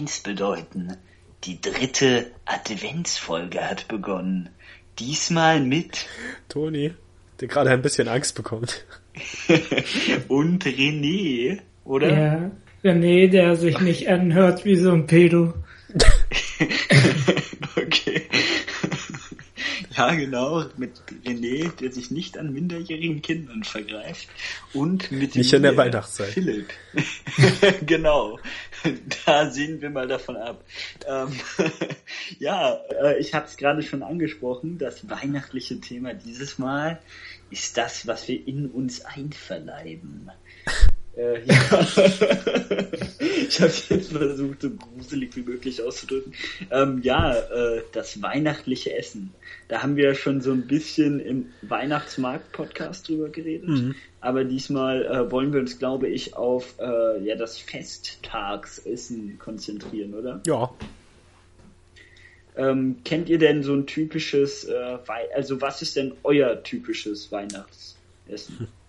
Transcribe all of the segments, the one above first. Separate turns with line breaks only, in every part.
eins bedeuten. Die dritte Adventsfolge hat begonnen. Diesmal mit
Toni, der gerade ein bisschen Angst bekommt.
und René, oder?
Ja, René, der sich nicht anhört wie so ein Pedo.
okay. Ja, genau, mit René, der sich nicht an minderjährigen Kindern vergreift. Und mit
Nicht in der Weihnachtszeit.
Philipp. genau. Da sehen wir mal davon ab. Ähm, ja, äh, ich habe es gerade schon angesprochen. Das weihnachtliche Thema dieses Mal ist das, was wir in uns einverleiben. Äh, ja. Ich habe jetzt versucht, so gruselig wie möglich auszudrücken. Ähm, ja, äh, das weihnachtliche Essen. Da haben wir ja schon so ein bisschen im Weihnachtsmarkt-Podcast drüber geredet. Mhm. Aber diesmal äh, wollen wir uns, glaube ich, auf äh, ja, das Festtagsessen konzentrieren, oder?
Ja.
Ähm, kennt ihr denn so ein typisches, äh, also was ist denn euer typisches Weihnachtsessen? Hm.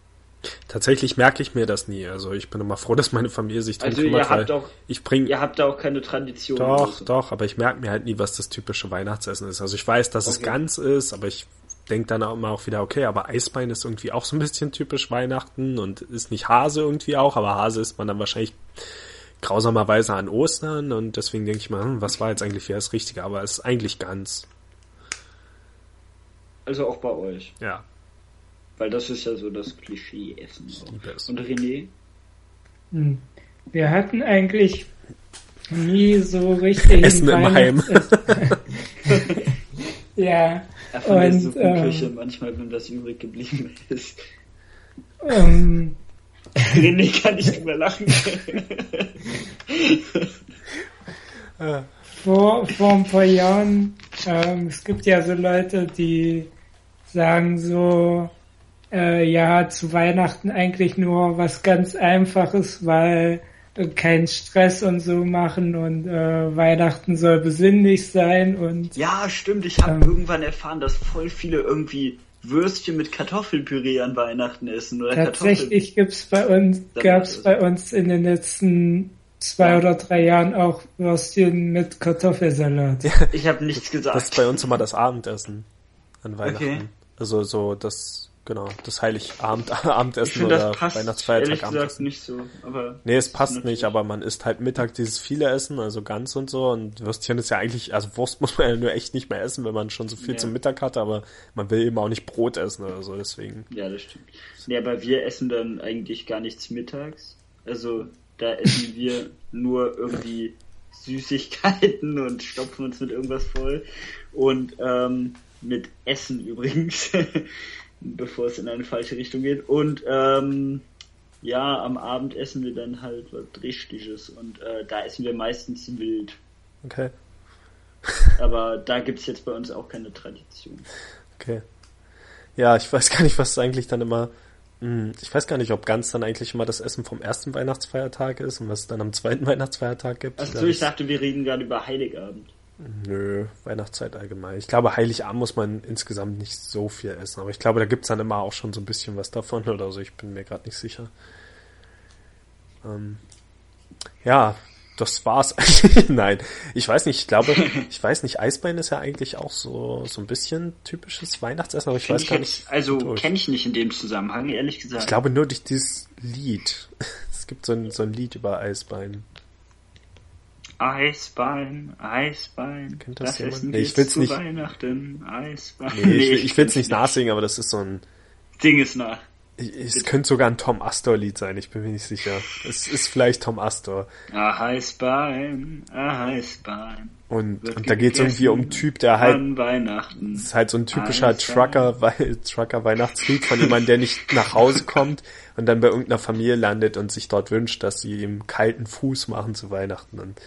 Tatsächlich merke ich mir das nie. Also ich bin immer froh, dass meine Familie sich
drum also kümmert. Ihr habt, auch,
ich bring,
ihr habt da auch keine Tradition.
Doch, so. doch, aber ich merke mir halt nie, was das typische Weihnachtsessen ist. Also ich weiß, dass okay. es ganz ist, aber ich denke dann auch immer auch wieder, okay, aber Eisbein ist irgendwie auch so ein bisschen typisch Weihnachten und ist nicht Hase irgendwie auch, aber Hase ist man dann wahrscheinlich grausamerweise an Ostern und deswegen denke ich mal, hm, was war jetzt eigentlich für das Richtige, aber es ist eigentlich ganz.
Also auch bei euch.
Ja.
Weil das ist ja so das Klischee-Essen. Und René?
Hm. Wir hatten eigentlich nie so richtig
Essen im Heim.
ja.
Davon und, ist so Küche ähm, manchmal, wenn das übrig geblieben ist.
Ähm,
René kann nicht mehr lachen.
vor, vor ein paar Jahren, ähm, es gibt ja so Leute, die sagen so, äh, ja zu Weihnachten eigentlich nur was ganz Einfaches, weil äh, kein Stress und so machen und äh, Weihnachten soll besinnlich sein und
ja stimmt ich habe ähm, irgendwann erfahren dass voll viele irgendwie Würstchen mit Kartoffelpüree an Weihnachten essen oder
tatsächlich gibt's bei uns gab's bei uns in den letzten zwei oder drei Jahren auch Würstchen mit Kartoffelsalat. Ja,
ich habe nichts gesagt.
Das ist bei uns immer das Abendessen an Weihnachten. Okay. Also so das Genau, das Heiligabend, Abendessen oder
passt,
Weihnachtsfeiertag
Abendessen. nicht so, aber.
Nee, es passt nicht, aber man isst halt Mittag dieses viele Essen, also ganz und so. Und Würstchen ist ja eigentlich, also Wurst muss man ja nur echt nicht mehr essen, wenn man schon so viel ja. zum Mittag hat, aber man will eben auch nicht Brot essen oder so, deswegen.
Ja, das stimmt. Nee, aber wir essen dann eigentlich gar nichts mittags. Also, da essen wir nur irgendwie Süßigkeiten und stopfen uns mit irgendwas voll. Und, ähm, mit Essen übrigens. Bevor es in eine falsche Richtung geht. Und ähm, ja, am Abend essen wir dann halt was Richtiges und äh, da essen wir meistens wild.
Okay.
Aber da gibt's jetzt bei uns auch keine Tradition.
Okay. Ja, ich weiß gar nicht, was eigentlich dann immer. Hm, ich weiß gar nicht, ob ganz dann eigentlich immer das Essen vom ersten Weihnachtsfeiertag ist und was es dann am zweiten Weihnachtsfeiertag gibt.
Achso, ich dachte, wir reden gerade über Heiligabend.
Nö, Weihnachtszeit allgemein. Ich glaube, Heiligabend muss man insgesamt nicht so viel essen, aber ich glaube, da gibt's dann immer auch schon so ein bisschen was davon oder so. Ich bin mir gerade nicht sicher. Ähm, ja, das war's eigentlich. Nein, ich weiß nicht. Ich glaube, ich weiß nicht. Eisbein ist ja eigentlich auch so so ein bisschen typisches Weihnachtsessen, aber ich Find weiß ich gar jetzt,
nicht. Also kenne ich nicht in dem Zusammenhang, ehrlich gesagt.
Ich glaube nur durch dieses Lied. Es gibt so ein so ein Lied über Eisbein.
Eisbein, Eisbein.
Kennt das, das jemand?
Essen nee, ich will's nicht. Weihnachten, Eisbein.
Nee, ich, ich, ich will's nicht nachsingen, aber das ist so ein.
Ding ist nach.
Es könnte sogar ein Tom Astor Lied sein, ich bin mir nicht sicher. Es ist vielleicht Tom Astor.
A Eisbein, a Eisbein.
Und, und da geht es irgendwie um einen Typ, der halt.
Weihnachten.
Ist halt so ein typischer Trucker, Trucker von jemandem, der nicht nach Hause kommt und dann bei irgendeiner Familie landet und sich dort wünscht, dass sie ihm kalten Fuß machen zu Weihnachten. Und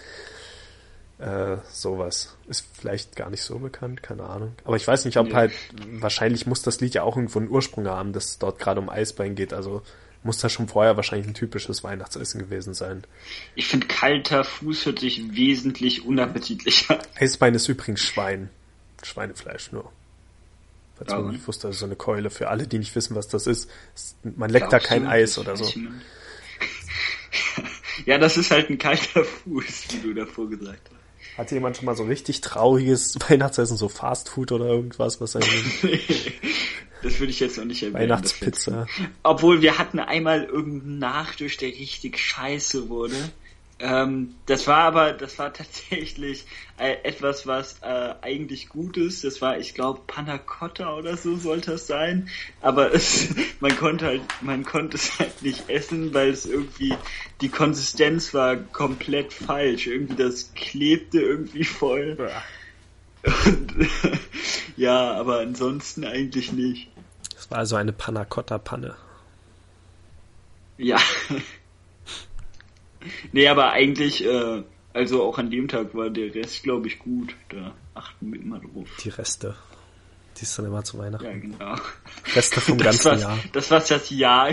äh, sowas. Ist vielleicht gar nicht so bekannt, keine Ahnung. Aber ich weiß nicht, ob nee. halt, wahrscheinlich muss das Lied ja auch irgendwo einen Ursprung haben, dass es dort gerade um Eisbein geht. Also muss das schon vorher wahrscheinlich ein typisches Weihnachtsessen gewesen sein.
Ich finde, kalter Fuß hört sich wesentlich unappetitlicher.
Eisbein ist übrigens Schwein. Schweinefleisch nur. Falls man nicht wusste, also so eine Keule. Für alle, die nicht wissen, was das ist, man leckt da kein Eis oder so.
Ja, das ist halt ein kalter Fuß, wie du davor gesagt hast.
Hat jemand schon mal so richtig trauriges Weihnachtsessen, so Fastfood oder irgendwas, was einem
Das würde ich jetzt noch nicht erwähnen.
Weihnachtspizza.
Obwohl wir hatten einmal irgendeinen Nachtisch, der richtig scheiße wurde. Ähm, das war aber, das war tatsächlich äh, etwas, was äh, eigentlich gut ist. Das war, ich glaube, Panna Cotta oder so sollte es sein. Aber es, man konnte halt, man konnte es halt nicht essen, weil es irgendwie die Konsistenz war komplett falsch. Irgendwie das klebte irgendwie voll. Und, ja, aber ansonsten eigentlich nicht.
Das war also eine Panna Cotta Panne.
Ja. Nee, aber eigentlich, äh, also auch an dem Tag war der Rest, glaube ich, gut. Da achten wir immer drauf.
Die Reste. Die ist dann immer zu Weihnachten.
Ja, genau.
Reste vom
Das,
ganzen
was
Jahr.
das, was das Jahr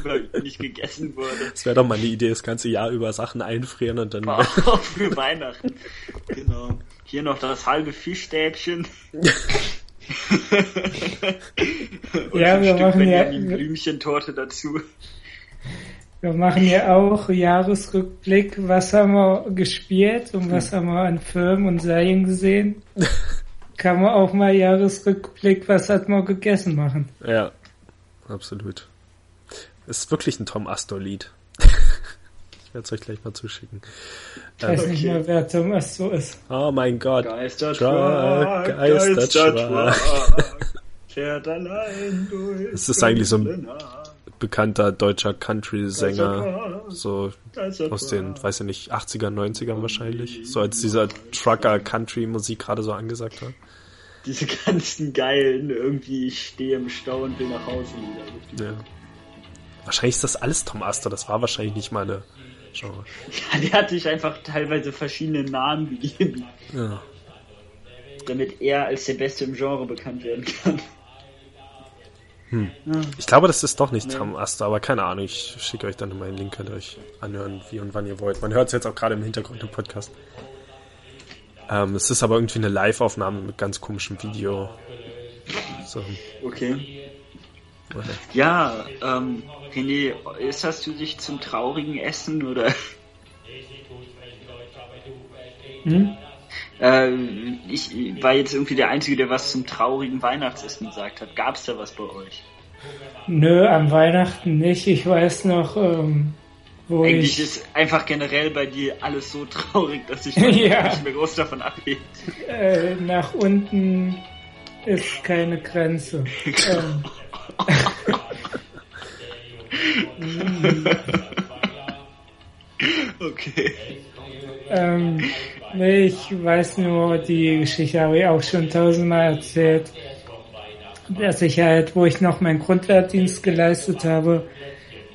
über nicht gegessen wurde.
Das wäre doch mal eine Idee, das ganze Jahr über Sachen einfrieren und dann.
War auch für Weihnachten. Genau. Hier noch das halbe Fischstäbchen. Und
Ja,
ein
wir
Stück
machen ja-
Blümchentorte dazu.
Wir machen ja auch Jahresrückblick. Was haben wir gespielt und was haben wir an Filmen und Serien gesehen? Kann man auch mal Jahresrückblick, was hat man gegessen machen.
Ja, absolut. Ist wirklich ein Tom Astor-Lied. ich werde es euch gleich mal zuschicken.
Ich weiß
Ähm,
nicht
Okay.
mehr, wer Thomas so ist.
oh mein Gott.
Geisterschlag,
Geisterschlag.
Fährt allein durch
Es ist eigentlich so ein-. Bekannter deutscher Country-Sänger.
Geisterschlag,
So aus den, weiß ich nicht, 80er, 90ern wahrscheinlich. So als dieser Trucker-Country-Musik gerade so angesagt hat.
Diese ganzen geilen, irgendwie, ich stehe im Stau und will nach Hause wieder.
Ja. Wahrscheinlich ist das alles Tom Astor. Das war wahrscheinlich nicht mal eine Genre.
Ja, der hat sich einfach teilweise verschiedene Namen gegeben,
Ja.
damit er als der Beste im Genre bekannt werden kann.
Ich glaube, das ist doch nicht Tom Astor, aber keine Ahnung. Ich schicke euch dann mal einen Link, könnt ihr euch anhören, wie und wann ihr wollt. Man hört es jetzt auch gerade im Hintergrund im Podcast. Ähm, es ist aber irgendwie eine Live-Aufnahme mit ganz komischem Video. So,
Okay.
oder?
Ja, ähm, René, ist das du dich zum traurigen Essen oder?
Hm?
Äh, ich war jetzt irgendwie der Einzige, der was zum traurigen Weihnachtsessen gesagt hat. Gab's da was bei euch?
Nö, am Weihnachten nicht. Ich weiß noch, ähm, wo
Eigentlich
ich...
ist einfach generell bei dir alles so traurig, dass ich
Ja.
nicht mehr groß davon abhebe.
Äh, nach unten ist keine Grenze. ähm, ich weiß nur, die Geschichte habe ich auch schon tausendmal erzählt, dass ich halt, wo ich noch meinen Grundwehrdienst geleistet habe,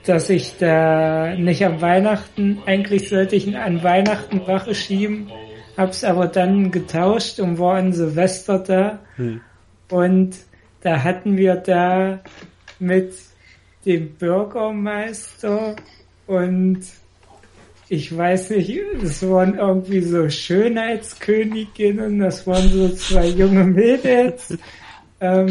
dass ich da nicht am Weihnachten, eigentlich sollte ich an Weihnachten Wache schieben, hab's aber dann getauscht und war an Silvester da. Und da hatten wir da mit dem Bürgermeister und ich weiß nicht, es waren irgendwie so Schönheitsköniginnen, das waren so zwei junge Mädels, ähm,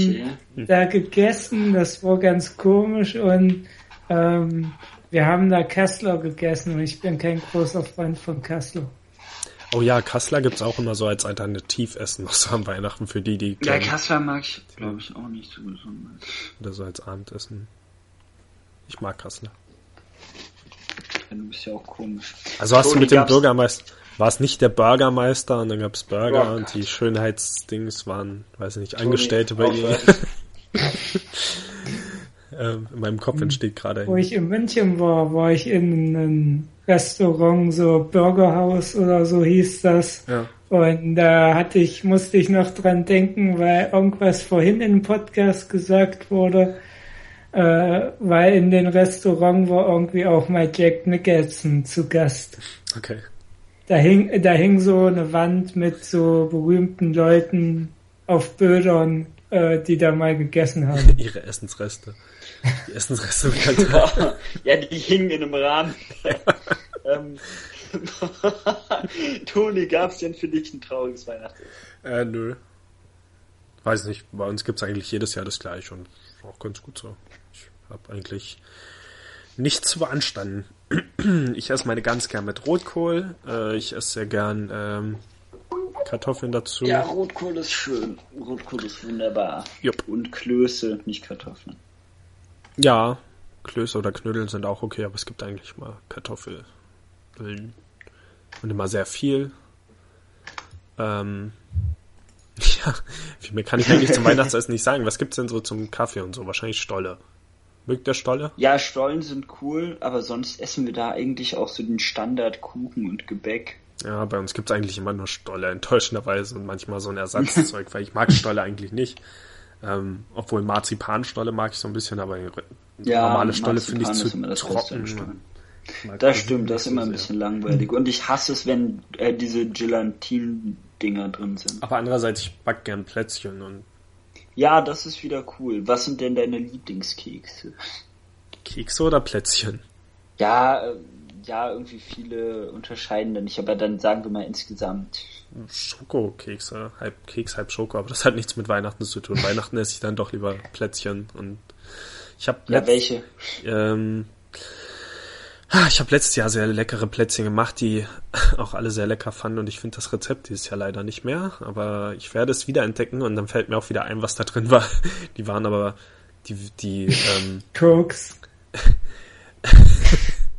Okay.
da gegessen, das war ganz komisch und ähm, wir haben da Kassler gegessen und ich bin kein großer Freund von Kassler.
Oh ja, Kassler gibt's auch immer so als Alternativessen noch so am Weihnachten für die, die
Ja. Kassler mag ich, glaube ich, auch nicht so besonders.
oder so als Abendessen. Ich mag Kassler.
Ja, Du bist ja auch komisch.
Also hast du
Toni,
mit dem Bürgermeister, war es nicht der Bürgermeister und dann gab's Burger
Oh
und die Schönheitsdings waren, weiß ich nicht, Angestellte bei ihr. ähm, in meinem Kopf entsteht gerade
Wo ich in München war, war ich in einem Restaurant, so Burgerhaus oder so hieß das.
ja.
Und da hatte ich, musste ich noch dran denken, weil irgendwas vorhin im Podcast gesagt wurde, äh, weil in den Restaurant war irgendwie auch mal Jack Nicholson zu Gast.
Okay.
Da hing, da hing so eine Wand mit so berühmten Leuten auf Bildern, äh, die da mal gegessen haben.
Ihre Essensreste. Die Essensreste bekannt.
ja, die hingen in einem Rahmen. ähm, Toni, gab's denn für dich ein trauriges Weihnachten?
äh, nö. Weiß nicht, bei uns gibt's eigentlich jedes Jahr das gleiche und auch ganz gut so. Ich habe eigentlich nichts zu beanstanden. ich esse meine ganz gern mit Rotkohl. Äh, ich esse sehr gern ähm, Kartoffeln dazu.
Ja, Rotkohl ist schön. Rotkohl ist wunderbar.
Jupp.
Und Klöße, nicht Kartoffeln.
Ja, Klöße oder Knödel sind auch okay, aber es gibt eigentlich mal Kartoffeln. Und immer sehr viel. Ähm, ja, viel mehr kann ich eigentlich zum Weihnachtsessen nicht sagen. Was gibt's denn so zum Kaffee und so? Wahrscheinlich Stolle. Mögt der Stolle?
Ja, Stollen sind cool, aber sonst essen wir da eigentlich auch so den Standard Kuchen und Gebäck.
Ja, bei uns gibt's eigentlich immer nur Stolle, enttäuschenderweise und manchmal so ein Ersatzzeug, weil ich mag Stolle eigentlich nicht. Ähm, obwohl Marzipanstolle mag ich so ein bisschen, aber
Ja,
normale Stolle finde ich zu trocken.
Das stimmt, das ist immer ein bisschen langweilig. Und ich hasse es, wenn äh, diese Gelatin-Dinger drin sind.
Aber andererseits, ich back gern Plätzchen und
Ja, das ist wieder cool. Was sind denn deine Lieblingskekse?
Kekse oder Plätzchen?
Ja, äh, ja, irgendwie viele unterscheiden da nicht, aber dann sagen wir mal insgesamt.
Schokokekse, halb Keks, halb Schoko, aber das hat nichts mit Weihnachten zu tun. Weihnachten esse ich dann doch lieber Plätzchen und ich habe
Ja, welche?
ähm, ich habe letztes Jahr sehr leckere Plätzchen gemacht, die auch alle sehr lecker fanden und ich finde das Rezept dieses Jahr leider nicht mehr, aber ich werde es wieder entdecken und dann fällt mir auch wieder ein, was da drin war. Die waren aber die die ähm,
Koks.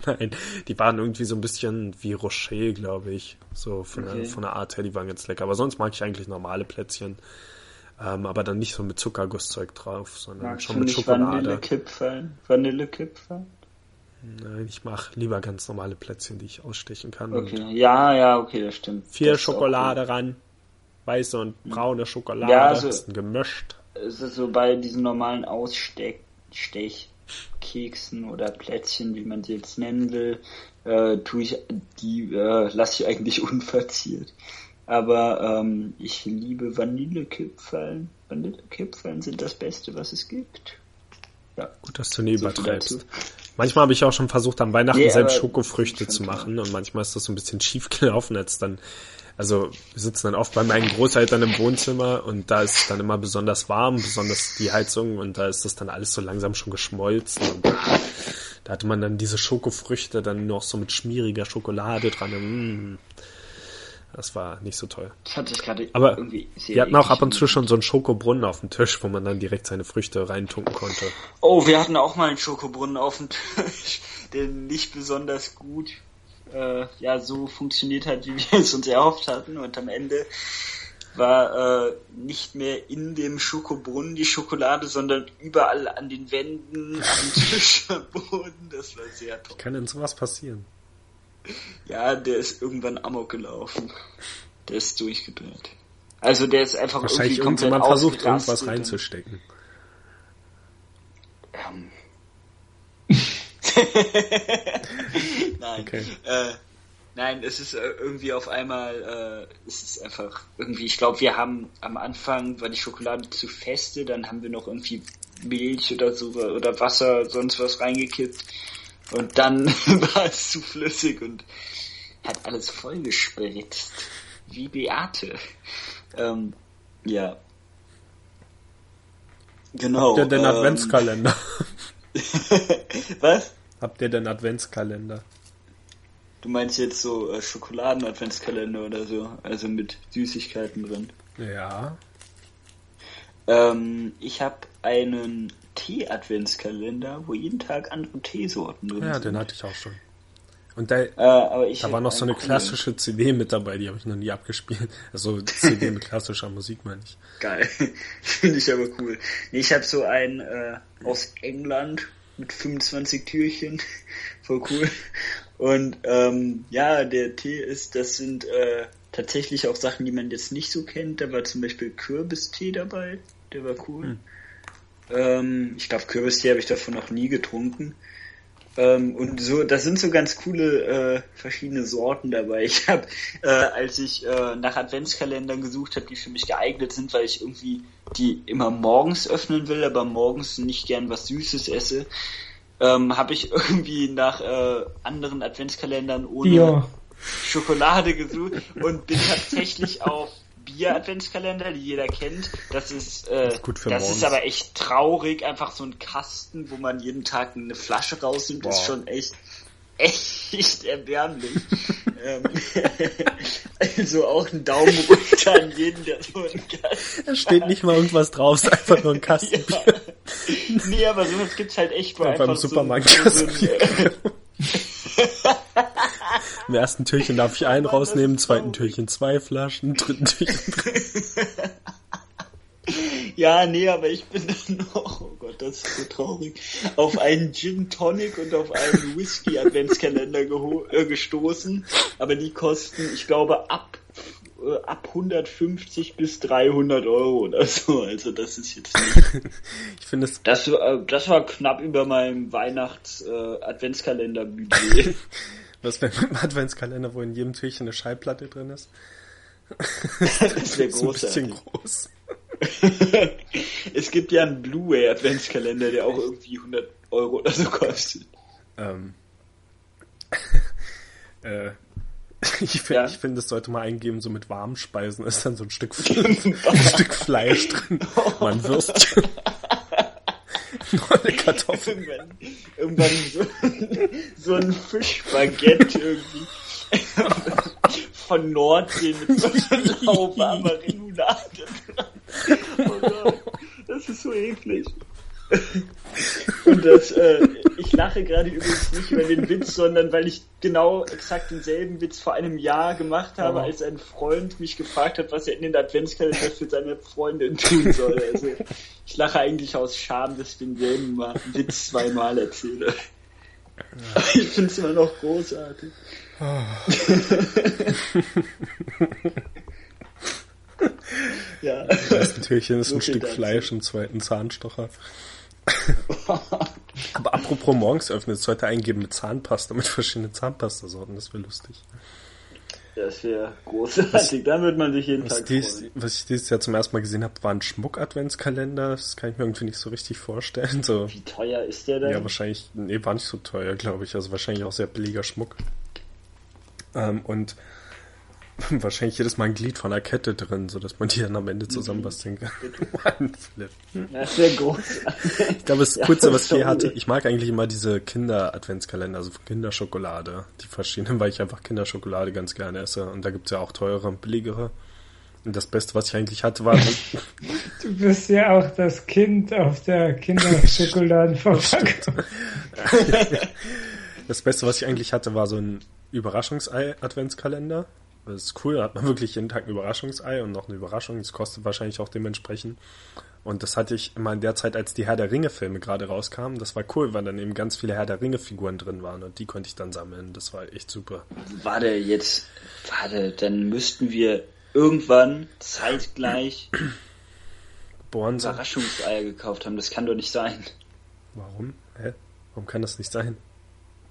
Nein, die waren irgendwie so ein bisschen wie Rocher, glaube ich. So von, der,
Okay.
von der Art her, die waren ganz lecker. Aber sonst mag ich eigentlich normale Plätzchen. Ähm, aber dann nicht so mit Zuckergusszeug drauf, sondern
Magst
schon mit Schokolade.
Vanillekipferl? Vanillekipferl?
Nein, ich mache lieber ganz normale Plätzchen, die ich ausstechen kann.
Okay, ja, ja, okay, das stimmt.
viel
Das
Schokolade ran. Weiße und braune Schokolade.
Ja, also-
ist gemischt.
Es ist so bei diesen normalen Ausstechkeksen oder Plätzchen, wie man sie jetzt nennen will, äh, tue ich die äh, lasse ich eigentlich unverziert. Aber ähm, ich liebe Vanillekipferl. Vanillekipferl sind das Beste, was es gibt. Ja,
Gut, dass du nie
so
übertreibst. Manchmal habe ich auch schon versucht, am Weihnachten
Nee,
selbst Schokofrüchte zu machen und manchmal ist das so ein bisschen schief gelaufen, als dann, also wir sitzen dann oft bei meinen Großeltern im Wohnzimmer und da ist es dann immer besonders warm, besonders die Heizung und da ist das dann alles so langsam schon geschmolzen und da hatte man dann diese Schokofrüchte dann noch so mit schmieriger Schokolade dran. und, mm, das war nicht so toll.
Ich hatte es gerade
Aber
irgendwie sehr
wir hatten auch ab und zu schon so einen Schokobrunnen auf dem Tisch, wo man dann direkt seine Früchte reintunken konnte.
Oh, wir hatten auch mal einen Schokobrunnen auf dem Tisch, der nicht besonders gut äh, ja so funktioniert hat, wie wir es uns erhofft hatten. Und am Ende war äh, nicht mehr in dem Schokobrunnen die Schokolade, sondern überall an den Wänden, am Tisch, am Boden. Das war sehr toll.
Kann denn sowas passieren?
Ja, der ist irgendwann amok gelaufen. Der ist durchgedreht. Also der ist einfach
Wahrscheinlich
irgendwie komplett
irgendjemand versucht, irgendwas reinzustecken.
Ähm. nein.
Okay.
Äh, nein, es ist äh, irgendwie auf einmal, äh, es ist einfach irgendwie, ich glaube, wir haben am Anfang war die Schokolade zu feste, dann haben wir noch irgendwie Milch oder so oder Wasser, sonst was reingekippt und dann war es zu flüssig und hat alles vollgespritzt. Wie Beate. Ähm, ja. Genau.
Habt ihr denn
ähm,
Adventskalender?
Was?
Habt ihr denn Adventskalender?
Du meinst jetzt so äh, Schokoladen-Adventskalender oder so, also mit Süßigkeiten drin.
Ja.
Ähm, ich habe einen Tee-Adventskalender, wo jeden Tag andere Teesorten drin
Ja,
sind.
den hatte ich auch schon. Und da,
Äh,
da war noch so eine klassische CD mit dabei, die habe ich noch nie abgespielt. Also CD mit klassischer Musik, meine ich.
Geil. Finde ich aber cool. Nee, ich habe so einen äh, aus England mit 25 Türchen. Voll cool. Und ähm, ja, der Tee ist, das sind äh, tatsächlich auch Sachen, die man jetzt nicht so kennt. Da war zum Beispiel Kürbistee dabei. Der war cool. Ähm, ich glaube, Kürbistee habe ich davon noch nie getrunken. Ähm, und so, da sind so ganz coole äh, verschiedene Sorten dabei. Ich habe, äh, als ich äh, nach Adventskalendern gesucht habe, die für mich geeignet sind, weil ich irgendwie die immer morgens öffnen will, aber morgens nicht gern was Süßes esse, ähm, habe ich irgendwie nach äh, anderen Adventskalendern ohne
Bier.
Schokolade gesucht und bin tatsächlich auf Bier-Adventskalender, die jeder kennt. Das ist, äh,
ist gut für
das ist aber echt traurig. Einfach so ein Kasten, wo man jeden Tag eine Flasche rausnimmt, ist
Boah.
schon echt echt erbärmlich. Ähm, also auch ein Daumen runter an jeden, der so einen
Kasten Es steht nicht mal irgendwas drauf, es ist einfach nur ein Kastenbier. Ja.
Nee, aber sowas gibt's halt echt
bei ja, beim Supermarkt. So, so Im ersten Türchen darf ich einen rausnehmen, im zweiten Türchen zwei Flaschen, dritten Türchen drei.
Ja, nee, aber ich bin dann noch, oh Gott, das ist so traurig, auf einen Gin Tonic und auf einen Whisky Adventskalender äh, gestoßen. Aber die kosten, ich glaube, ab, äh, ab 150 bis 300 Euro oder so. Also das ist jetzt nicht.
ich finde es.
Das, äh, das war knapp über meinem Weihnachts-Adventskalender-Budget.
Was wäre mit einem Adventskalender, wo in jedem Türchen eine Schallplatte drin ist?
das wäre groß.
Ein bisschen groß.
es gibt ja einen Blu-ray Adventskalender, der auch irgendwie 100 Euro oder so kostet.
Ähm. äh. Ich finde, ja. ich find, das sollte mal eingeben, so mit warmen Speisen ist dann so ein Stück, ein Stück Fleisch drin. Oh. Mal ein Würstchen. Neue Kartoffeln.
Irgendwann, irgendwann so, so ein Fischbaguette irgendwie. Von Nordsee mit so einer lauwarmer Remoulade Oh Gott, das ist so eklig. Und das, äh, ich lache gerade übrigens nicht über den Witz, sondern weil ich genau exakt denselben Witz vor einem Jahr gemacht habe, als ein Freund mich gefragt hat, was er in den Adventskalender für seine Freundin tun soll. Also ich lache eigentlich aus Scham, dass ich denselben Witz zweimal erzähle. Ja. Ich finde es immer noch großartig. Oh.
ja. Im ersten Türchen ist so ein Stück Fleisch, im zweiten Zahnstocher. Aber apropos morgens öffnen, jetzt heute eingeben mit Zahnpasta, mit verschiedenen Zahnpastasorten, das wäre lustig.
Das wäre großartig, da wird man sich jeden Tag
dies, freuen. Was ich dieses Jahr zum ersten Mal gesehen habe, war ein Schmuck-Adventskalender. Das kann ich mir irgendwie nicht so richtig vorstellen. So.
Wie teuer ist der denn?
Ja, wahrscheinlich, nee, war nicht so teuer, glaube ich. Also wahrscheinlich auch sehr billiger Schmuck. Ähm, und wahrscheinlich jedes Mal ein Glied von einer Kette drin, sodass man die dann am Ende zusammenbasteln kann.
das wäre groß.
Ich glaube, das ja, Kurze, was ich hier hatte, ich mag eigentlich immer diese Kinder-Adventskalender, also Kinderschokolade. Die verschiedenen, weil ich einfach Kinderschokolade ganz gerne esse. Und da gibt's ja auch teure und billigere. Und das Beste, was ich eigentlich hatte, war.
du bist ja auch das Kind auf der Kinderschokoladenverpackung.
das Beste, was ich eigentlich hatte, war so ein Überraschungsei-Adventskalender. Das ist cool, da hat man wirklich jeden Tag ein Überraschungsei und noch eine Überraschung. Das kostet wahrscheinlich auch dementsprechend. Und das hatte ich immer in der Zeit, als die Herr der Ringe-Filme gerade rauskamen. Das war cool, weil dann eben ganz viele Herr der Ringe-Figuren drin waren und die konnte ich dann sammeln. Das war echt super.
Warte, jetzt, warte, dann müssten wir irgendwann zeitgleich
Bohren
Überraschungseier gekauft haben. Das kann doch nicht sein.
Warum? Hä? Warum kann das nicht sein?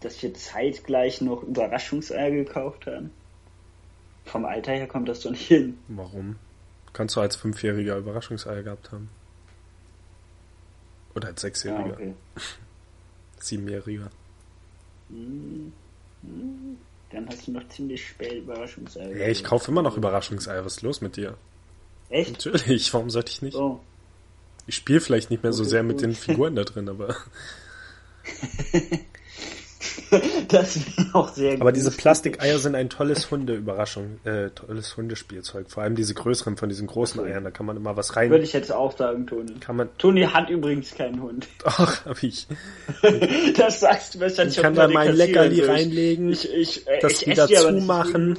Dass wir zeitgleich noch Überraschungseier gekauft haben. Vom Alter her kommt das doch nicht hin.
Warum? Kannst du als Fünfjähriger Überraschungseier gehabt haben? Oder als Sechsjähriger? Ah, okay. Siebenjähriger.
Hm, hm. Dann hast du noch ziemlich spät Überraschungseier.
Ja, ich kaufe immer noch Überraschungseier. Was ist los mit dir?
Echt?
Natürlich, warum sollte ich nicht? Oh. Ich spiele vielleicht nicht mehr so sehr mit den Figuren da drin, aber.
das wäre auch sehr
gut. Aber diese Plastikeier sind ein tolles Hunde-Überraschung, äh, tolles Hundespielzeug. Vor allem diese größeren von diesen großen okay. Eiern, da kann man immer was rein.
Würde ich jetzt auch sagen, Toni.
Kann man.
Toni hat übrigens keinen Hund.
Ach, hab ich.
das sagst du wahrscheinlich
Ich kann da mein Leckerli reinlegen,
ich, ich, äh,
das
ich
wieder zumachen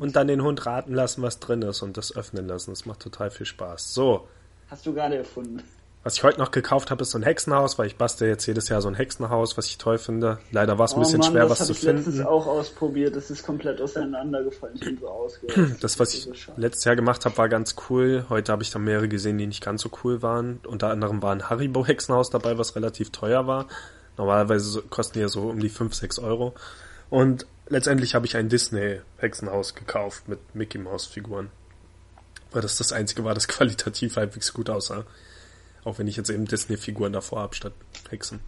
und dann den Hund raten lassen, was drin ist und das öffnen lassen. Das macht total viel Spaß. So.
Hast du gerade erfunden.
Was ich heute noch gekauft habe, ist so ein Hexenhaus, weil ich bastel jetzt jedes Jahr so ein Hexenhaus, was ich toll finde. Leider war es ein oh bisschen Mann, schwer, was zu finden. Das habe ich
auch ausprobiert. Das ist komplett auseinandergefallen. Ich bin so
ausgehört. Das, was ich so letztes Jahr gemacht habe, war ganz cool. Heute habe ich dann mehrere gesehen, die nicht ganz so cool waren. Unter anderem war ein Haribo Hexenhaus dabei, was relativ teuer war. Normalerweise kosten die ja so um die 5, 6 Euro. Und letztendlich habe ich ein Disney Hexenhaus gekauft mit Mickey Mouse Figuren. Weil das das einzige war, das qualitativ halbwegs gut aussah. Auch wenn ich jetzt eben Disney-Figuren davor habe statt Hexen.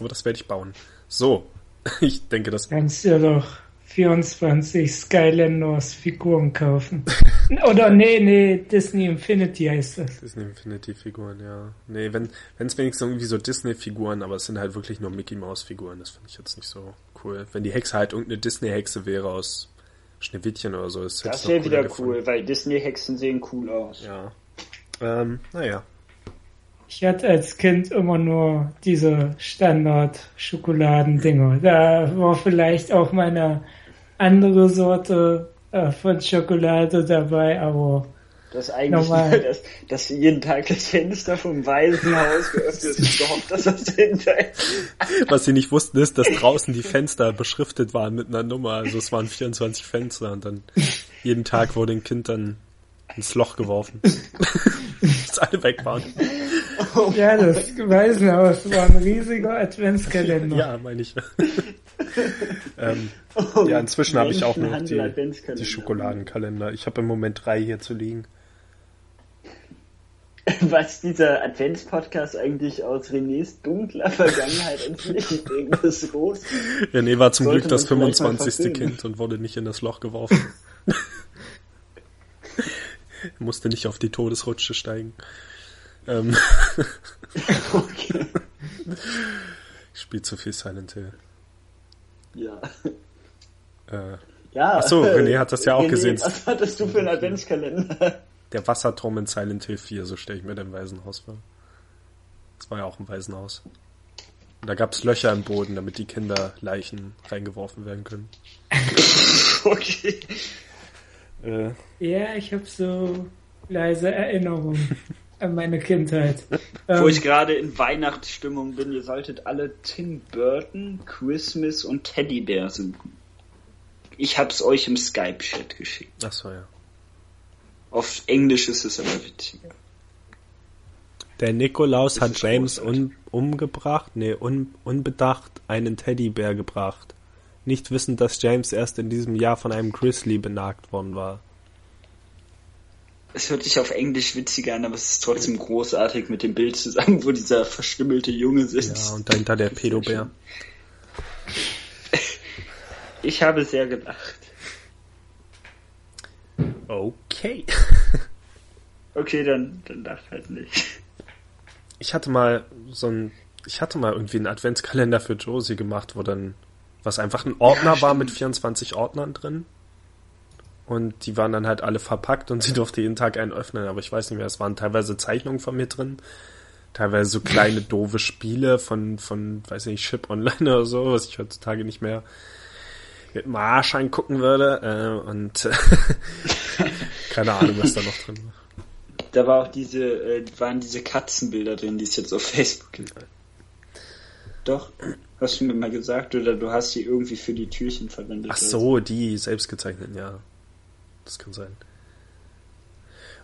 Aber das werde ich bauen. So, ich denke, das.
Kannst ja doch 24 Skylanders Figuren kaufen. Oder nee, nee, Disney Infinity heißt das.
Disney Infinity Figuren, ja. Nee, wenn es wenigstens irgendwie so Disney Figuren, aber es sind halt wirklich nur Mickey Mouse Figuren, das finde ich jetzt nicht so cool. Wenn die Hexe halt irgendeine Disney Hexe wäre aus Schneewittchen oder so,
das, das wäre wieder gefunden. cool, weil Disney Hexen sehen cool aus.
Ja. Ähm, naja.
Ich hatte als Kind immer nur diese Standard-Schokoladendinger. Da war vielleicht auch meine andere Sorte äh, von Schokolade dabei, aber
das eigentlich normal. dass, dass jeden Tag das Fenster vom Waisenhaus geöffnet ist, gehofft, dass das hinter
Was sie nicht wussten ist, dass draußen die Fenster beschriftet waren mit einer Nummer. Also es waren 24 Fenster und dann jeden Tag wurde ein Kind dann ins Loch geworfen. dass alle weg waren.
Ja, das Waisenhaus war ein riesiger Adventskalender.
Ja, meine ich. ähm, oh, ja, inzwischen habe ich auch noch die, die Schokoladenkalender. Ich habe im Moment drei hier zu liegen.
Was dieser Adventspodcast eigentlich aus Renés dunkler Vergangenheit entpflichtet, irgendwas groß.
René war zum Glück das 25. Kind und wurde nicht in das Loch geworfen. er musste nicht auf die Todesrutsche steigen. Ähm okay. Ich spiele zu viel Silent Hill.
Ja.
Äh, ja. Achso, René hat das ja auch René, gesehen.
Was hattest du für einen Adventskalender?
Der Wasserturm in Silent Hill 4, so stelle ich mir dein Waisenhaus vor. Das war ja auch ein Waisenhaus. Und da gab es Löcher im Boden, damit die Kinder Leichen reingeworfen werden können.
okay.
Äh, ja, ich habe so leise Erinnerungen an meine Kindheit.
Wo ähm, ich gerade in Weihnachtsstimmung bin, ihr solltet alle Tim Burton, Christmas und Teddybär suchen. Ich hab's euch im Skype-Chat geschickt.
Ach so, ja.
Auf Englisch ist es aber witzig.
Der Nikolaus hat James un umgebracht, nee, un unbedacht einen Teddybär gebracht. Nicht wissend, dass James erst in diesem Jahr von einem Grizzly benagt worden war.
Es hört sich auf Englisch witziger an, aber es ist trotzdem großartig mit dem Bild zusammen, wo dieser verstümmelte Junge sitzt.
Ja, und dahinter der Pedobär.
Ich habe sehr gelacht.
Okay.
Okay, dann, dann darf halt nicht.
Ich hatte mal so ein, ich hatte mal irgendwie einen Adventskalender für Josie gemacht, wo dann, was einfach ein Ordner ja, war mit 24 Ordnern drin. Und die waren dann halt alle verpackt und sie durfte jeden Tag einen öffnen, aber ich weiß nicht mehr, es waren teilweise Zeichnungen von mir drin, teilweise so kleine doofe Spiele von, von, weiß nicht, Chip Online oder so, was ich heutzutage nicht mehr mit dem Arsch angucken würde. Äh, und keine Ahnung, was da noch drin war.
Da war auch diese, äh, waren diese Katzenbilder drin, die es jetzt auf Facebook gibt. Doch, hast du mir mal gesagt, oder du hast die irgendwie für die Türchen verwendet.
Ach so, die selbstgezeichneten, ja. Das kann sein.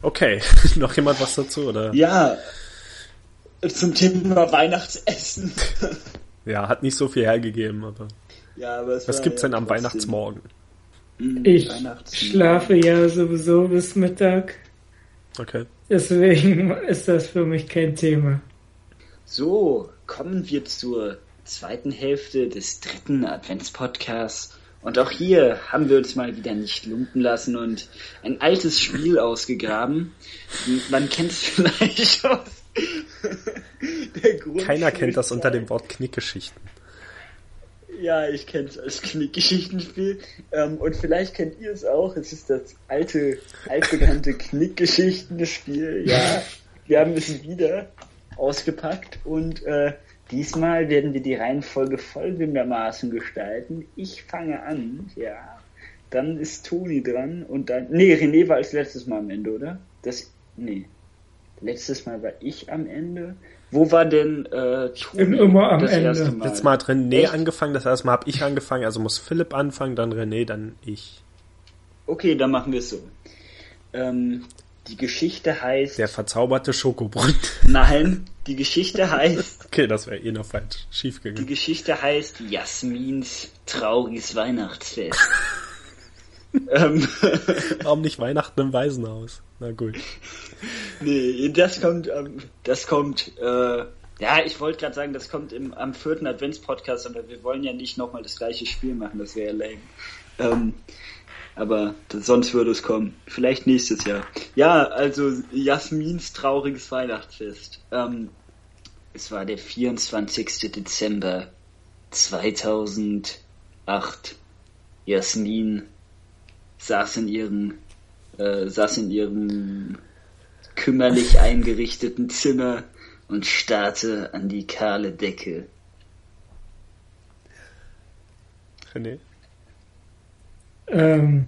Okay, noch jemand was dazu, oder?
Ja, zum Thema Weihnachtsessen.
ja, hat nicht so viel hergegeben, aber.
Ja, aber
Was gibt's denn am Weihnachtsmorgen?
Hm, ich schlafe ja sowieso bis Mittag.
Okay.
Deswegen ist das für mich kein Thema.
So, kommen wir zur zweiten Hälfte des dritten Adventspodcasts. Und auch hier haben wir uns mal wieder nicht lumpen lassen und ein altes Spiel ausgegraben. Man kennt es vielleicht aus.
Keiner kennt das unter dem Wort Knickgeschichten.
Ja, ich kenne es als Knickgeschichtenspiel. Ähm, und vielleicht kennt ihr es auch. Es ist das alte, altbekannte Knickgeschichtenspiel. Ja, wir haben es wieder ausgepackt und äh, diesmal werden wir die Reihenfolge folgendermaßen gestalten. Ich fange an, ja. Dann ist Toni dran und dann. Nee, René war als letztes Mal am Ende, oder? Das. Nee. Letztes Mal war ich am Ende. Wo war denn äh,
Toni immer am das Ende. erste
Mal? Letztes Mal hat René Echt? angefangen, das erste Mal habe ich angefangen, also muss Philipp anfangen, dann René, dann ich.
Okay, dann machen wir es so. Ähm, die Geschichte heißt.
Der verzauberte Schokobrunnen.
Nein, die Geschichte heißt.
okay, das wäre eh noch falsch schief gegangen.
Die Geschichte heißt Jasmins trauriges Weihnachtsfest.
ähm, Warum nicht Weihnachten im Waisenhaus? Na gut.
Nee, das kommt, ähm, das kommt, äh, ja, ich wollte gerade sagen, das kommt im, am vierten Adventspodcast, aber wir wollen ja nicht nochmal das gleiche Spiel machen, das wäre ja lame. Ähm, aber sonst würde es kommen. Vielleicht nächstes Jahr. Ja, also Jasmins trauriges Weihnachtsfest. Ähm, es war der 24. Dezember 2008. Jasmin saß in ihrem, äh, saß in ihrem kümmerlich eingerichteten Zimmer und starrte an die kahle Decke.
René?
Ähm,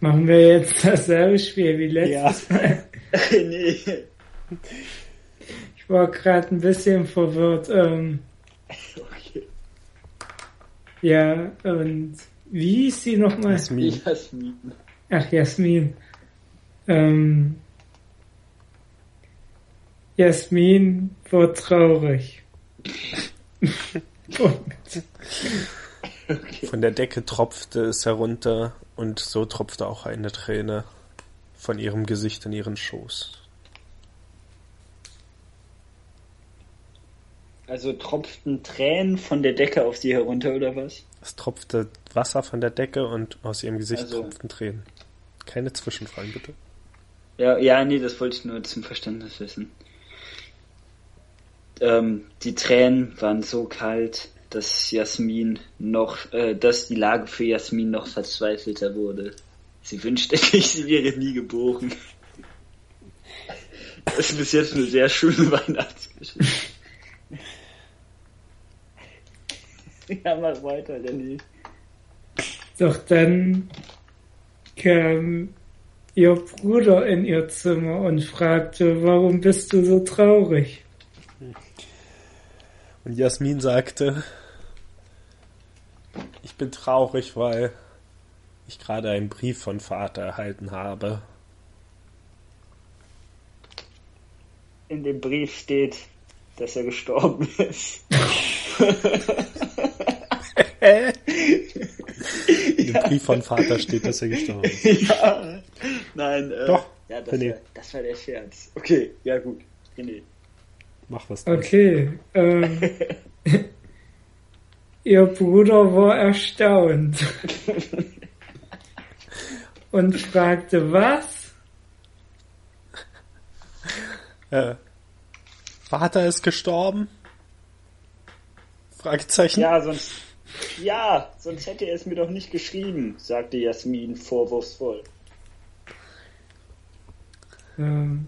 machen wir jetzt dasselbe Spiel wie letztes ja. Mal?
nee.
Ich war gerade ein bisschen verwirrt. Ähm,
okay.
Ja, und wie hieß sie nochmal?
Jasmin. Jasmin.
Ach, Jasmin. Ähm, Jasmin war traurig.
Okay. Von der Decke tropfte es herunter und so tropfte auch eine Träne von ihrem Gesicht in ihren Schoß.
Also tropften Tränen von der Decke auf sie herunter oder was?
Es tropfte Wasser von der Decke und aus ihrem Gesicht also. tropften Tränen. Keine Zwischenfragen, bitte.
Ja, ja, nee, das wollte ich nur zum Verständnis wissen. Ähm, die Tränen waren so kalt, dass Jasmin noch, äh, dass die Lage für Jasmin noch verzweifelter wurde. Sie wünschte sich, sie wäre nie geboren. Das ist bis jetzt eine sehr schöne Weihnachtsgeschichte. ja, mach weiter, Danny.
Doch dann kam ihr Bruder in ihr Zimmer und fragte, warum bist du so traurig?
Und Jasmin sagte, ich bin traurig, weil ich gerade einen Brief von Vater erhalten habe.
In dem Brief steht, dass er gestorben ist.
In dem Brief von Vater steht, dass er gestorben ist.
Ja. Nein, äh,
Doch.
Ja, das, war, das war der Scherz. Okay, ja gut. René.
Mach was.
Draus. Okay. Ähm, Ihr Bruder war erstaunt und fragte, was?
Äh, Vater ist gestorben? Fragezeichen.
Ja, sonst, ja, sonst hätte er es mir doch nicht geschrieben, sagte Jasmin vorwurfsvoll.
Ähm,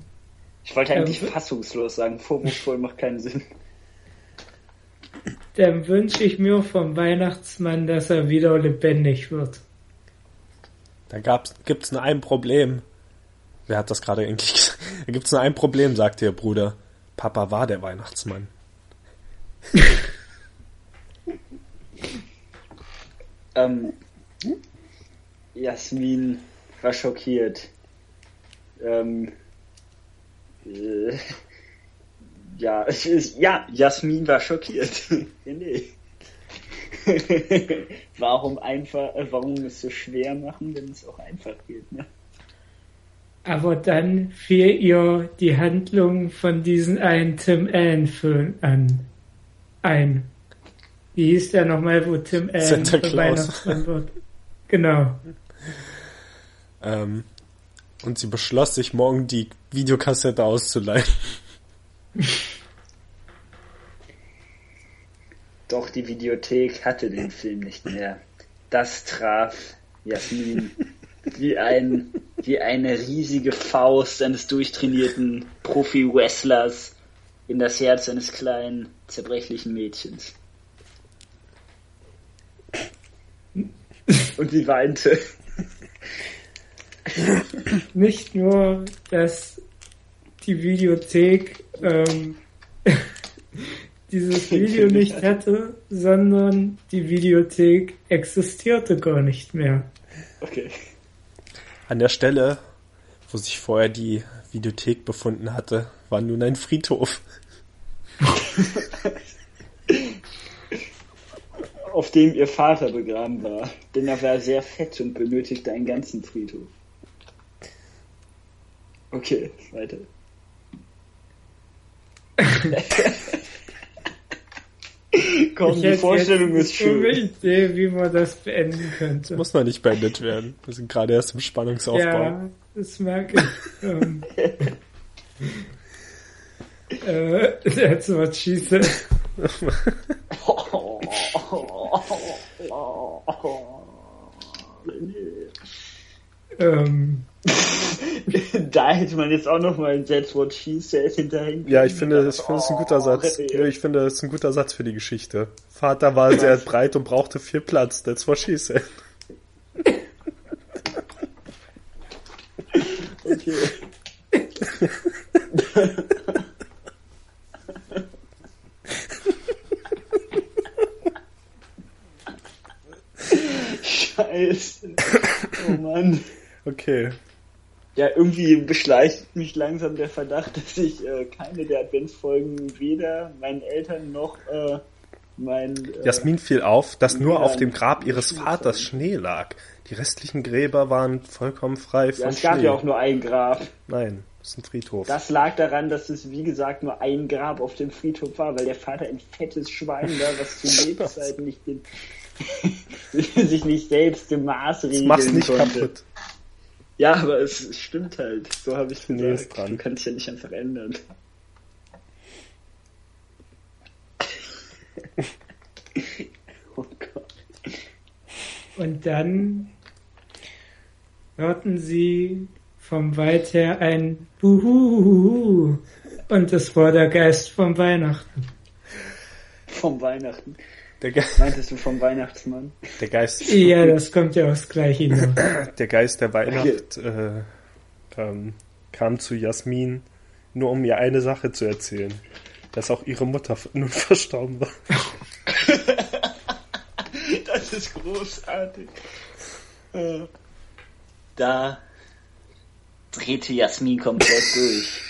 ich wollte eigentlich ähm, fassungslos sagen, vorwurfsvoll macht keinen Sinn
dann wünsche ich mir vom Weihnachtsmann, dass er wieder lebendig wird.
Da gibt es nur ein Problem. Wer hat das gerade eigentlich gesagt? Da gibt es nur ein Problem, sagte ihr Bruder. Papa war der Weihnachtsmann.
ähm, Jasmin war schockiert. Ähm, äh, ja, es ist, ja, Jasmin war schockiert. nee. warum einfach, äh, warum es so schwer machen, wenn es auch einfach geht, ne?
Aber dann fiel ihr die Handlung von diesem einen Tim Allen-Film an. Ein. Wie hieß der nochmal, wo Tim Allen
für Weihnachtsmann
wird? Genau.
Ähm, und sie beschloss sich morgen die Videokassette auszuleihen.
Doch die Videothek hatte den Film nicht mehr. Das traf Jasmin wie, ein, wie eine riesige Faust eines durchtrainierten Profi-Wrestlers in das Herz eines kleinen, zerbrechlichen Mädchens. Und sie weinte.
Nicht nur, dass die Videothek ähm, dieses Video nicht hätte, sondern die Videothek existierte gar nicht mehr.
Okay.
An der Stelle, wo sich vorher die Videothek befunden hatte, war nun ein Friedhof.
Auf dem ihr Vater begraben war, denn er war sehr fett und benötigte einen ganzen Friedhof. Okay, weiter. Komm,
ich
die
hätte
Vorstellung ist schön.
eine Idee, wie man das beenden könnte.
Muss noch nicht beendet werden. Wir sind gerade erst im Spannungsaufbau.
Ja, das merke ich. ähm, äh, that's what she said. Ähm,
da hätte man jetzt auch noch mal ein That's what she said hinterhängen.
Ja, ich finde, ich finde es ein guter Satz.
Oh,
Ja, ich finde, es ist ein guter Satz für die Geschichte. Vater war sehr breit und brauchte viel Platz. That's what she said.
Okay. Scheiße. Oh Mann.
Okay.
Ja, irgendwie beschleicht mich langsam der Verdacht, dass ich äh, keine der Adventsfolgen weder meinen Eltern noch äh, mein äh,
Jasmin fiel auf, dass nur auf dem Grab ihres
Schnee
Vaters Schnee lag. Die restlichen Gräber waren vollkommen frei
ja,
von
es gab
Schnee.
ja auch nur ein Grab.
Nein, das ist ein Friedhof.
Das lag daran, dass es wie gesagt nur ein Grab auf dem Friedhof war, weil der Vater ein fettes Schwein war, was zu Lebzeiten nicht den, sich nicht selbst
das
gemaßregeln
mach's nicht
konnte.
kaputt.
Ja, aber es, es stimmt halt. So habe ich
Nee, ist
gesagt.
dran.
Du kannst ja nicht einfach ändern. oh Gott.
und dann hörten sie vom Wald her ein Buhu und es war der Geist vom Weihnachten.
Vom Weihnachten.
Der, Ge
Meintest du vom Weihnachtsmann?
der Geist,
Ja, das kommt ja aufs Gleiche hinaus.
der Geist der Weihnacht äh, ähm, kam zu Jasmin, nur um ihr eine Sache zu erzählen, dass auch ihre Mutter nun verstorben war.
Das ist großartig. Äh, Da drehte Jasmin komplett durch.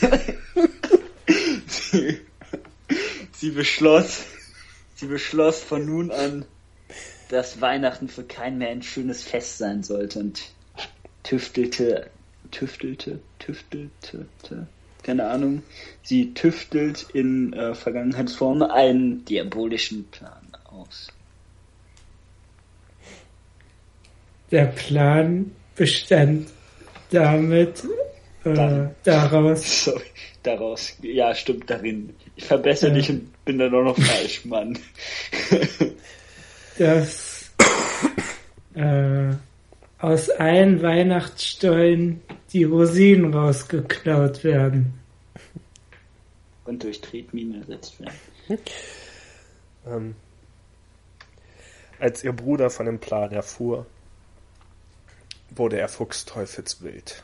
sie, sie beschloss, sie beschloss von nun an, dass Weihnachten für keinen mehr ein schönes Fest sein sollte und tüftelte, tüftelte, tüftelte, tü- keine Ahnung, sie tüftelt in äh, Vergangenheitsform einen diabolischen Plan aus.
Der Plan bestand damit
Dann.
daraus,
Sorry, daraus, ja, stimmt darin. Ich verbessere
Ja.
dich und bin dann auch noch falsch, Mann.
dass äh, aus allen Weihnachtsstollen die Rosinen rausgeklaut werden.
und durch Tretminen ersetzt werden.
Ähm, als ihr Bruder von dem Plan erfuhr, wurde er fuchsteufelswild.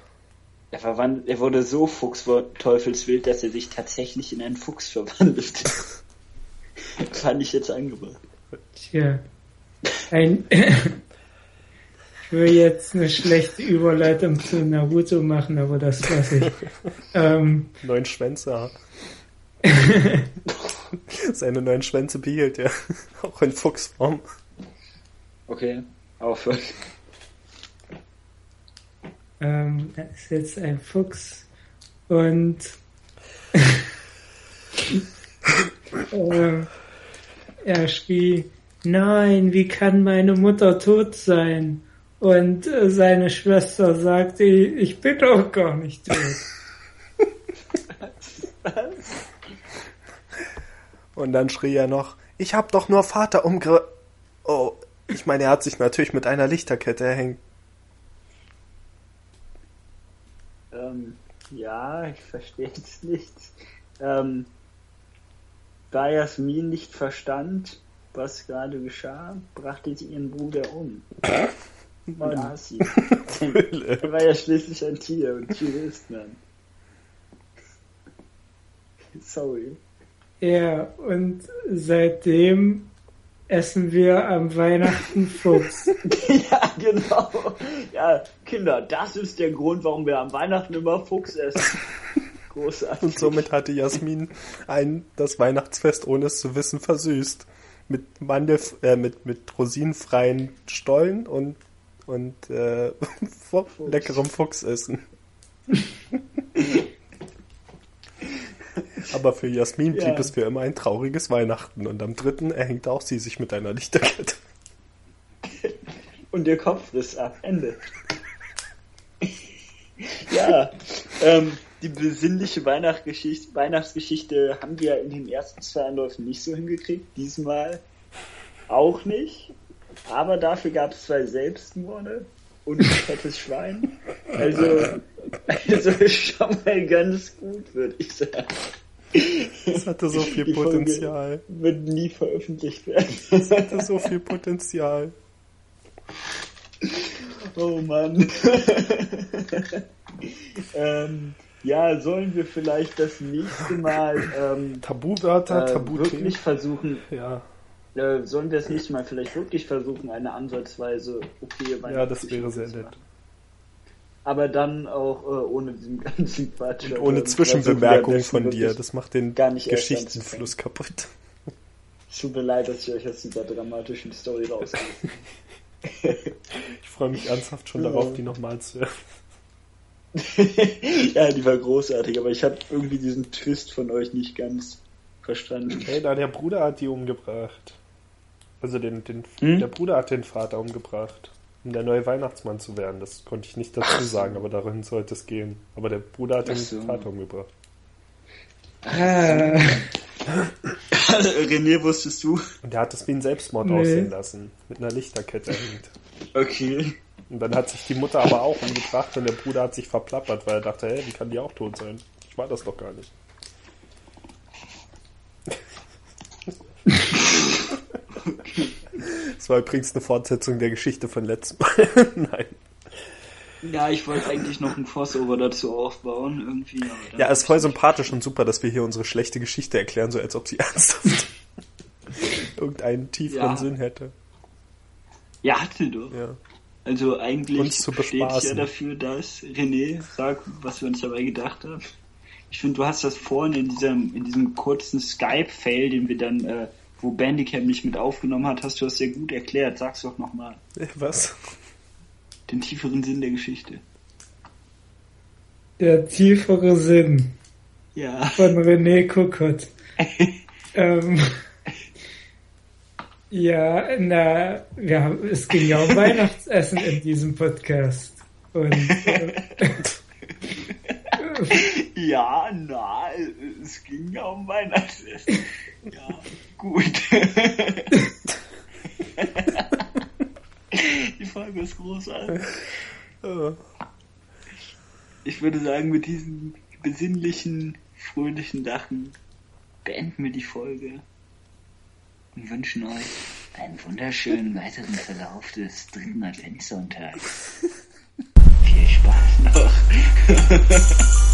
Er, verwand, er wurde so fuchsteufelswild, dass er sich tatsächlich in einen Fuchs verwandelt. Fand ich jetzt angebracht.
Tja, ein ich will jetzt eine schlechte Überleitung zu Naruto machen, aber das lasse ich. Ähm,
Neun Schwänze. hat. Seine neun Schwänze behielt er. Auch in Fuchsform.
Okay, aufhören.
Ähm, da ist jetzt ein Fuchs und äh, er schrie, nein, wie kann meine Mutter tot sein? Und äh, seine Schwester sagte, ich bin doch gar nicht tot.
Und dann schrie er noch, ich hab doch nur Vater umge... Oh, ich meine, er hat sich natürlich mit einer Lichterkette erhängt.
Ähm, ja, ich verstehe jetzt nicht. Ähm, da Jasmin nicht verstand, was gerade geschah, brachte sie ihren Bruder um. Und aß ihn. er war ja schließlich ein Tier und Tiere isst man. Sorry.
Ja, und seitdem essen wir am Weihnachten Fuchs.
ja, genau. Ja, Kinder, das ist der Grund, warum wir am Weihnachten immer Fuchs essen. Großartig.
Und somit hatte Jasmin ein, das Weihnachtsfest, ohne es zu wissen, versüßt. Mit Mandel, äh, mit, mit rosinenfreien Stollen und, und äh, leckerem Fuchsessen. Aber für Jasmin blieb ja. es für immer ein trauriges Weihnachten und am dritten erhängt auch sie sich mit einer Lichterkette.
Und ihr Kopf ist ab. Ende. ja, ähm, die besinnliche Weihnachtsgeschichte, Weihnachtsgeschichte haben wir in den ersten zwei Anläufen nicht so hingekriegt. Diesmal auch nicht. Aber dafür gab es zwei Selbstmorde und ein fettes Schwein. Also, also schon mal ganz gut, würde ich sagen.
Das hatte so viel Die Potenzial.
Folge wird nie veröffentlicht werden.
Das hatte so viel Potenzial.
Oh Mann. ähm, ja, sollen wir vielleicht das nächste Mal ähm,
Tabuwörter, äh, Tabu
wirklich versuchen,
ja.
Äh, sollen wir das nächste Mal vielleicht wirklich versuchen, eine ansatzweise okay
Ja, das wäre sehr nett.
Aber dann auch äh, ohne diesen ganzen Quatsch.
Und ohne Zwischenbemerkungen von dir. Das macht den Geschichtenfluss kaputt.
Tut mir leid, dass ich euch aus dieser dramatischen Story rausgehe.
ich freue mich ernsthaft schon ja. darauf, die nochmal zu hören.
ja, die war großartig, aber ich habe irgendwie diesen Twist von euch nicht ganz verstanden.
Hey, da der Bruder hat die umgebracht. Also den, den hm? der Bruder hat den Vater umgebracht, um der neue Weihnachtsmann zu werden. Das konnte ich nicht dazu sagen, aber darin sollte es gehen. Aber der Bruder hat den so. Vater umgebracht.
Ah. René, wusstest du?
Und der hat das wie ein Selbstmord nee. aussehen lassen. Mit einer Lichterkette hängt.
Okay.
Und dann hat sich die Mutter aber auch umgebracht und der Bruder hat sich verplappert, weil er dachte, hey, wie kann die auch tot sein? Ich war das doch gar nicht. Das war übrigens eine Fortsetzung der Geschichte von letztem Mal. Nein.
Ja, ich wollte eigentlich noch ein Crossover dazu aufbauen, irgendwie.
ja, ist voll sympathisch und super, dass wir hier unsere schlechte Geschichte erklären, so als ob sie ernsthaft irgendeinen tieferen ja. Sinn hätte.
Ja, hatte doch.
Ja.
Also eigentlich
uns zu
steht es ja dafür, dass René sagt, was wir uns dabei gedacht haben. Ich finde, du hast das vorhin in diesem, in diesem kurzen Skype-Fail, den wir dann, äh, wo Bandicam nicht mit aufgenommen hat, hast du das sehr gut erklärt. Sag's doch nochmal.
Was?
Den tieferen Sinn der Geschichte.
Der tiefere Sinn.
Ja.
Von René Kokott. ähm, ja, na, ja, es ging ja um Weihnachtsessen in diesem Podcast. Und, äh,
ja, na, es ging ja um Weihnachtsessen. Ja, gut. Die Folge ist großartig. Ich würde sagen, mit diesen besinnlichen, fröhlichen Lachen beenden wir die Folge und wünschen euch einen wunderschönen weiteren Verlauf des dritten Adventssonntags. Viel Spaß noch.